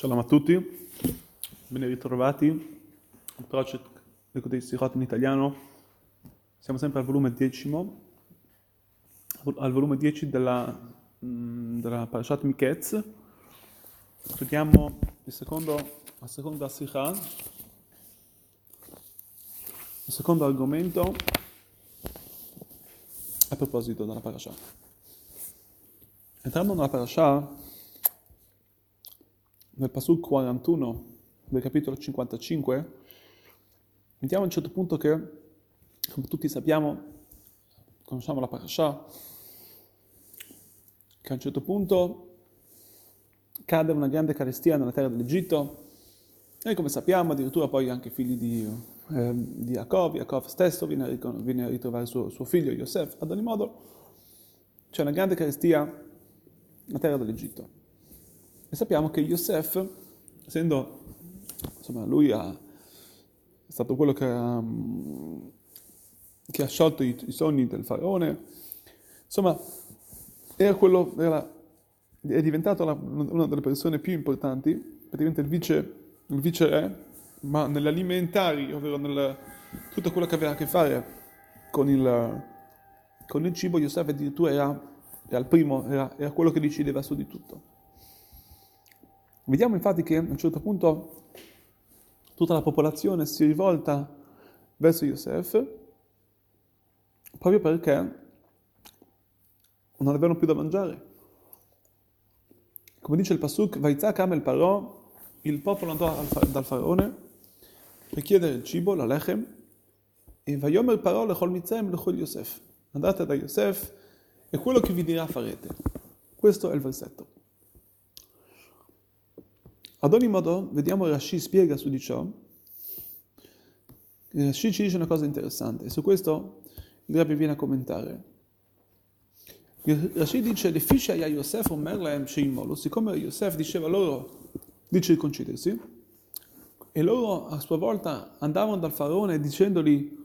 Shalom a tutti, ben ritrovati al Project dei Sirot in italiano. Siamo sempre al volume decimo, al volume 10 della, mm, della Parashat Miketz. Studiamo il secondo, la seconda Sikha, il secondo argomento a proposito della Parashat. Entrando nella Parashat, nel Pasuk 41 del capitolo 55, vediamo a un certo punto che, come tutti sappiamo, conosciamo la parasha, che a un certo punto cade una grande carestia nella terra dell'Egitto, e come sappiamo addirittura poi anche figli di, eh, di Jacob, Jacob stesso viene viene a ritrovare suo, suo figlio Yosef, ad ogni modo c'è una grande carestia nella terra dell'Egitto. E sappiamo che Yosef, essendo, insomma, lui ha, è stato quello che ha, che ha sciolto i, i, sogni del faraone, insomma, era quello, era, è diventato la, una delle persone più importanti, praticamente il vice, il vice re, ma negli alimentari, ovvero nel, tutto quello che aveva a che fare con il, con il cibo, Yosef addirittura era, era il primo, era, era quello che decideva su di tutto. Vediamo infatti che a un certo punto tutta la popolazione si rivolta verso Yosef proprio perché non avevano più da mangiare. Come dice il Pasuk, Vaizak Amel Parò, il popolo andò dal faraone per chiedere il cibo, la lechem, e Vayomer Parò lechol mitzem lechol Yosef. Andate da Yosef e quello che vi dirà farete. Questo è il versetto. Ad ogni modo, vediamo Rashi spiega su di ciò. Rashi ci dice una cosa interessante su questo il Rabbi viene a commentare. Rashi dice, le fisce a Yosef o Merlaem Sheimolo, siccome Yosef diceva loro di circoncidersi, e loro a sua volta andavano dal faraone dicendogli,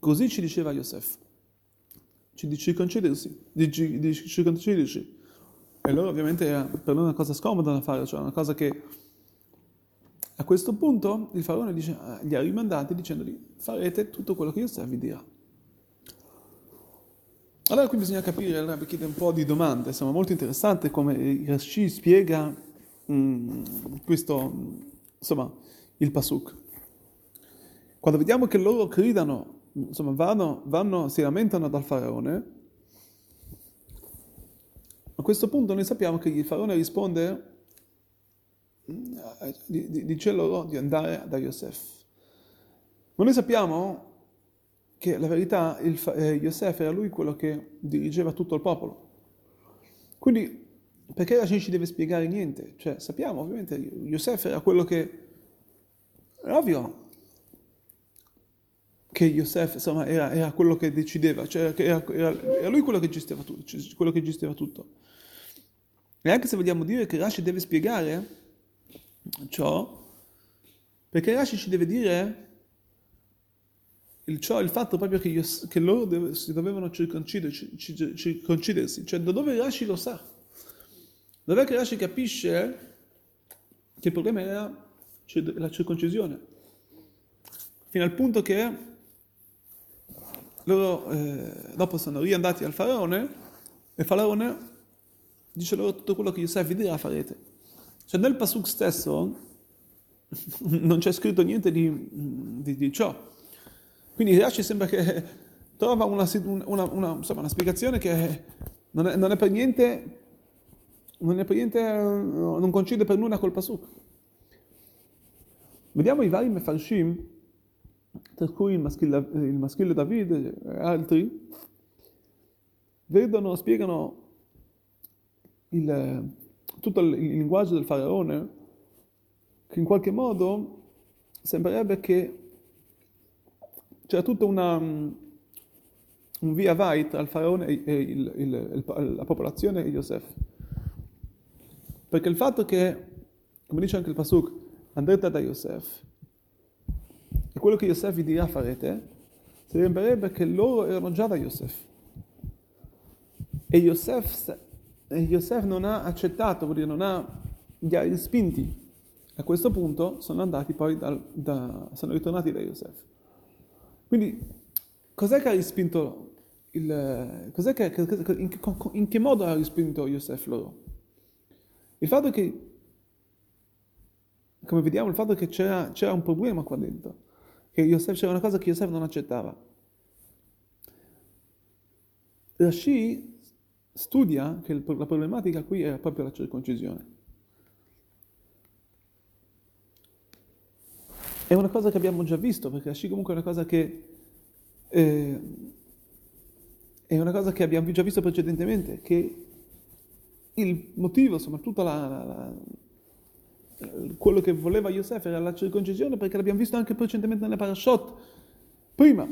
così ci diceva Yosef, di circoncidersi, di, di circoncidersi. E loro ovviamente era per loro una cosa scomoda da fare, cioè una cosa che a questo punto il faraone dice, eh, li ha rimandati dicendogli farete tutto quello che Yosef vi dirà. Allora qui bisogna capire, allora vi chiede un po' di domande, insomma molto interessante come Rashi spiega mm, questo, insomma, il Pasuk. Quando vediamo che loro gridano, insomma vanno, vanno si lamentano dal faraone, a questo punto noi sappiamo che il faraone risponde, dice loro di andare da Yosef. Ma noi sappiamo che la verità, il, eh, Yosef era lui quello che dirigeva tutto il popolo. Quindi perché Rashi ci deve spiegare niente? Cioè sappiamo ovviamente Yosef era quello che... È ovvio che Yosef insomma, era, era, quello che decideva, cioè era, era, era lui quello che gestiva tutto. Quello che gestiva tutto. E anche se vogliamo dire che Rashi deve spiegare ciò, perché Rashi ci deve dire il, ciò, il fatto proprio che, io, che loro deve, si dovevano circoncidersi, circoncidersi, cioè da dove Rashi lo sa? Dov'è che Rashi capisce che il problema era la circoncisione? Fino al punto che loro eh, dopo sono riandati al faraone e il faraone dice loro tutto quello che Yosef vi dirà farete. Cioè nel Pasuk stesso non c'è scritto niente di, di, di ciò. Quindi Rashi sembra che trova una, una, una, insomma, una spiegazione che non è, non è, per niente, non è per niente, non coincide per nulla col Pasuk. Vediamo i vari mefarshim, tra cui il maschile, il maschile David e altri, vedono, spiegano il, tutto il, il linguaggio del faraone, che in qualche modo sembrerebbe che c'era tutta una, un via vai tra il faraone e il, il, la popolazione e Yosef. Perché il fatto che, come dice anche il Pasuk, andrete da Yosef, e quello che Yosef vi dirà farete, sembrerebbe che loro erano già da Yosef. E Yosef Yosef non ha accettato, vuol dire non ha, li ha respinti A questo punto sono andati poi dal, da, sono ritornati da Yosef. Quindi, cos'è che ha rispinto il, che, in, in che modo ha rispinto Yosef loro? Il fatto che, come vediamo, il fatto che c'era, c'era un problema qua dentro, che Yosef, c'era una cosa che Yosef non accettava. Rashi studia che la problematica qui era proprio la circoncisione. È una cosa che abbiamo già visto, perché Rashi comunque è una cosa che eh, è una cosa che abbiamo già visto precedentemente, che il motivo, insomma, tutto la, la, la, quello che voleva Yosef era la circoncisione, perché l'abbiamo visto anche precedentemente nelle parashot, prima.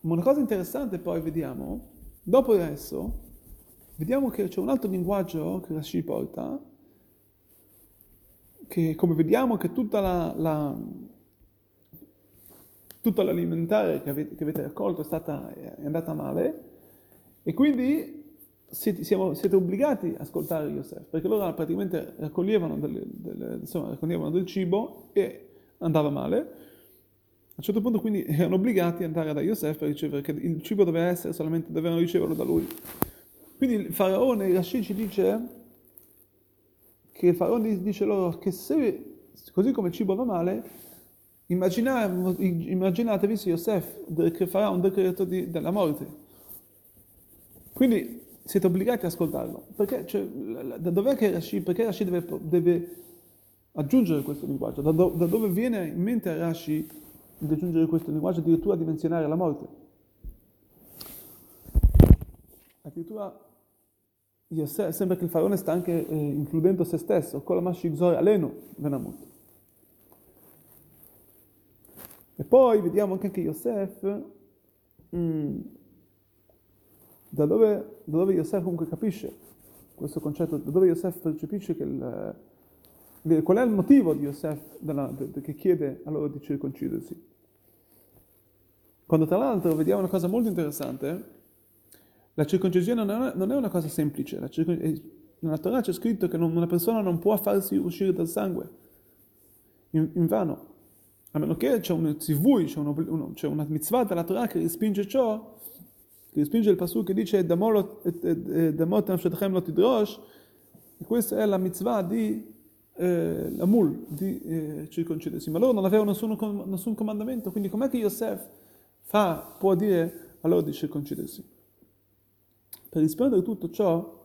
Ma una cosa interessante poi vediamo, dopo adesso, vediamo che c'è un altro linguaggio che Rashi porta, che come vediamo che tutta la, la tutta l'alimentare che avete, che avete raccolto è, stata, è andata male e quindi siete, siamo, siete, obbligati a ascoltare Yosef, perché loro praticamente raccoglievano, delle, delle, insomma, raccoglievano del cibo e andava male. A un certo punto quindi erano obbligati ad andare da Yosef per ricevere, perché il cibo doveva essere solamente, dovevano riceverlo da lui. Quindi il faraone, Rashid ci dice che il faraone dice loro che se, così come il cibo va male, Immaginatevi se Yosef farà un decreto di, della morte. Quindi siete obbligati ad ascoltarlo. Perché, cioè, da dov'è che Rashi, perché Rashi deve, deve aggiungere questo linguaggio? Da, do, da, dove viene in mente a Rashi di aggiungere questo linguaggio addirittura di menzionare la morte? Addirittura sembra che il faraone sta anche eh, includendo se stesso, con la Mashigzor Alenu Venamut. E poi vediamo anche che Yosef, mm, da, dove, da dove Yosef comunque capisce questo concetto, da dove Yosef percepisce che il, qual è il motivo di Yosef della, de, che chiede a loro di circoncidersi. Quando tra l'altro vediamo una cosa molto interessante, la circoncisione non è, non è una cosa semplice, la nella Torah c'è scritto che una persona non può farsi uscire dal sangue in, in vano. A meno che c'è un zivui, c'è, un, c'è una mitzvah della Torah che respinge ciò, respinge il pasuk che dice Damot nafshetchem lo tidrosh, e questa è la mitzvah di eh, la di eh, circoncidersi. Ma loro non avevano nessun, nessun comandamento, quindi com'è che Yosef fa, può dire a loro di circoncidersi? Per rispondere a tutto ciò,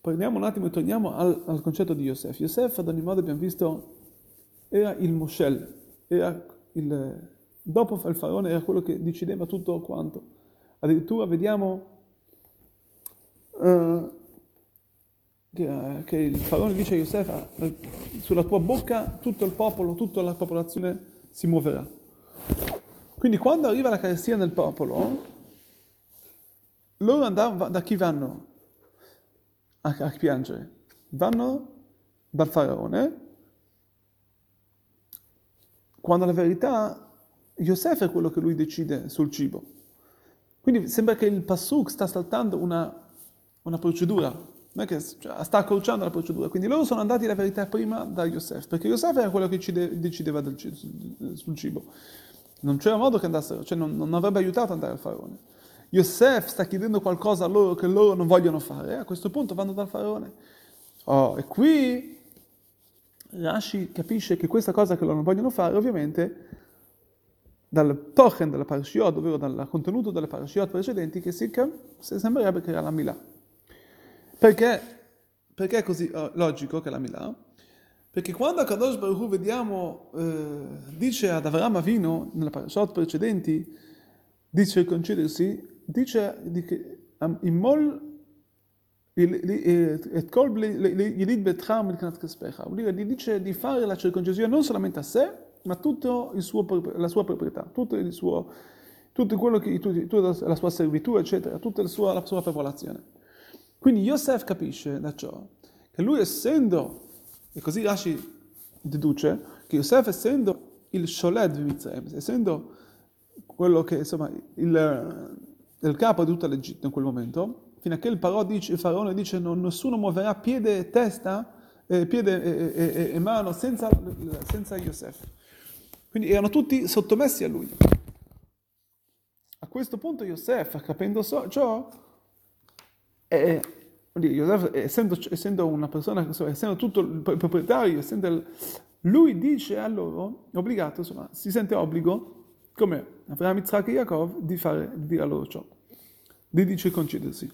prendiamo un attimo e torniamo al, al concetto di Yosef. Yosef, ad ogni modo, abbiamo visto, era il Moshel, era il, dopo il faraone era quello che decideva tutto quanto. Addirittura vediamo uh, che, il faraone dice a Yosef, sulla tua bocca tutto il popolo, tutta la popolazione si muoverà. Quindi quando arriva la carestia nel popolo, loro andavano, da chi vanno a, a piangere? Vanno dal faraone quando la verità Yosef è quello che lui decide sul cibo. Quindi sembra che il Pasuk sta saltando una, una procedura, che cioè, sta accorciando la procedura. Quindi loro sono andati la verità prima da Yosef, perché Yosef era quello che decideva del, sul cibo. Non c'era modo che andassero, cioè non, non avrebbe aiutato ad andare al faraone. Yosef sta chiedendo qualcosa a loro che loro non vogliono fare, a questo punto vanno dal faraone. Oh, e qui Rashi capisce che questa cosa che loro non vogliono fare, ovviamente, dal tochen della parashiot, ovvero dal contenuto delle parashiot precedenti, che si, sembrerebbe che era la Milà. Perché, perché è così logico che è la Milà? Perché quando Kadosh Baruch Hu vediamo, eh, dice ad Avram Avino, nella parashiot precedenti, di circoncidersi, dice di che immol et gli dice di fare la circoncisione non solamente a sé, ma tutta la sua proprietà, tutto, suo, tutto che, tutta la sua servitù, eccetera, tutta la sua, la sua popolazione. Quindi Yosef capisce da ciò che lui essendo, e così Rashi deduce, che Yosef essendo il Sholed di Mitzrayim, essendo quello che insomma il, il capo di tutta l'Egitto in quel momento, fino a che il, dice, il faraone dice non, nessuno muoverà piede e testa eh, piede e, e, e, mano senza, senza Yosef. Quindi erano tutti sottomessi a lui. A questo punto Yosef, capendo ciò, eh, Yosef, essendo, essendo, una persona, essendo tutto il proprietario, essendo lui dice a loro, obbligato, insomma, si sente obbligo, come Avraham, Yitzhak e Yaakov, di, fare, di dire a loro ciò, di circoncidersi.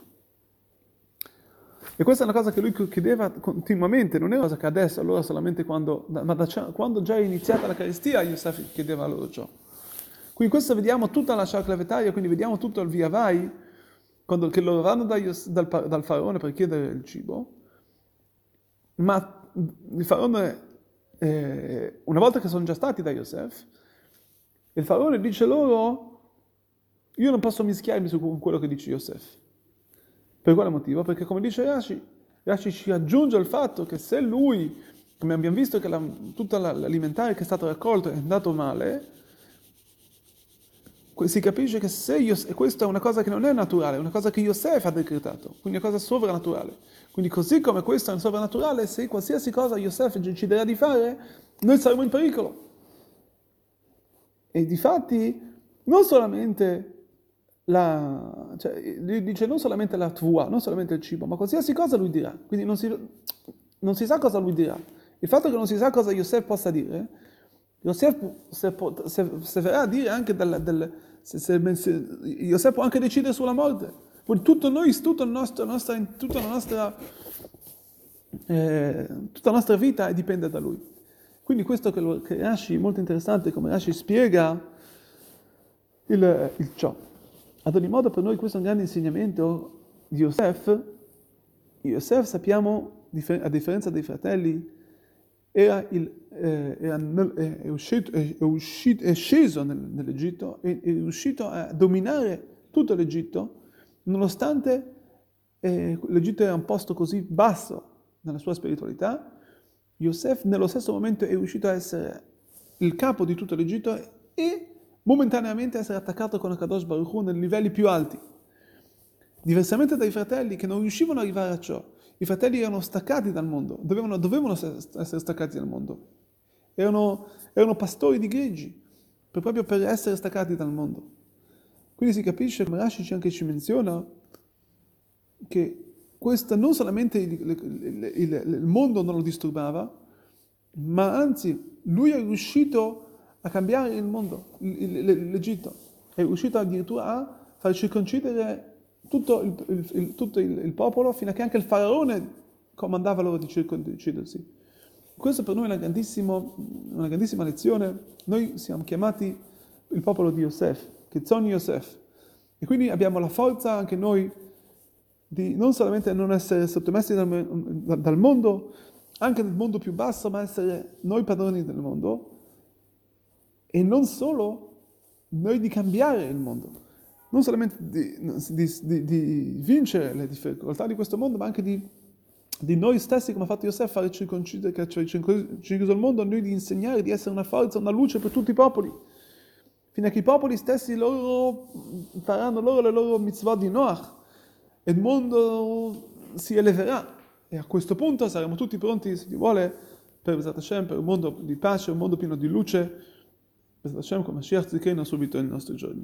E questa è una cosa che lui chiedeva continuamente, non è una cosa che adesso, allora solamente quando, ma da, quando già è iniziata la carestia, Yosef chiedeva loro ciò. Quindi questo vediamo tutta la sciaclavetaria, quindi vediamo tutto il via vai, quando, che loro vanno da, dal, dal, faraone per chiedere il cibo, ma il faraone, eh, una volta che sono già stati da Yosef, il faraone dice loro, io non posso mischiarmi su quello che dice Yosef. Per quale motivo? Perché come dice Rashi, Rashi ci aggiunge il fatto che se lui, come abbiamo visto che la, tutto l'alimentare che è stato raccolto è andato male, si capisce che se Yosef, questa è una cosa che non è naturale, è una cosa che Yosef ha decretato, quindi una cosa sovrannaturale. Quindi così come questo è sovrannaturale, se qualsiasi cosa Yosef deciderà di fare, noi saremo in pericolo. E di fatti, non solamente la, cioè, lui dice non solamente la tvua, non solamente il cibo, ma qualsiasi cosa lui dirà. Quindi non si, non si sa cosa lui dirà. Il fatto che non si sa cosa Yosef possa dire, Yosef se, se, se verrà a dire anche del, del se, se, Yosef può anche decidere sulla morte. Tutto noi, tutta, nostro, nostra, tutta, la nostra, eh, tutta la nostra vita dipende da lui. Quindi questo che, che Rashi, molto interessante, come Rashi spiega il, il ciò. Ad ogni modo per noi questo è un grande insegnamento di Yosef. Yosef sappiamo, a differenza dei fratelli, era il, eh, era, eh, è, uscito, è, uscito, è, sceso nell'Egitto, è, è riuscito a dominare tutto l'Egitto, nonostante eh, l'Egitto era un posto così basso nella sua spiritualità, Yosef nello stesso momento è riuscito a essere il capo di tutto l'Egitto e momentaneamente essere attaccato con Akadosh Baruch Hu nei livelli più alti. Diversamente dai fratelli che non riuscivano ad arrivare a ciò, i fratelli erano staccati dal mondo, dovevano, dovevano essere staccati dal mondo. Erano, erano pastori di greggi, proprio per essere staccati dal mondo. Quindi si capisce, come Rashi anche ci menziona, che questo non solamente il, il, il, il mondo non lo disturbava, ma anzi lui è riuscito a a cambiare il mondo, l'Egitto. È riuscito addirittura a far circoncidere tutto il, il, tutto il popolo fino a che anche il faraone comandava loro di circoncidersi. Questo per noi è una, una grandissima lezione. Noi siamo chiamati il popolo di Yosef, che sono Yosef. E quindi abbiamo la forza anche noi di non solamente non essere sottomessi dal, dal mondo, anche nel mondo più basso, ma essere noi padroni del mondo e non solo noi di cambiare il mondo, non solamente di, di, di, di vincere le difficoltà di questo mondo, ma anche di, noi stessi, come ha fatto Yosef, fare circoncidere, che ha circonciso il mondo, a noi di insegnare di essere una forza, una luce per tutti i popoli, fino a che i popoli stessi loro faranno loro le loro mitzvot di Noach e il mondo si eleverà. E a questo punto saremo tutti pronti, se Dio vuole, per Hashem, per un mondo di pace, un mondo pieno di luce, בעזרת השם, כמה שיח צדקנו, עשו ביטוין נעשו ג'וני.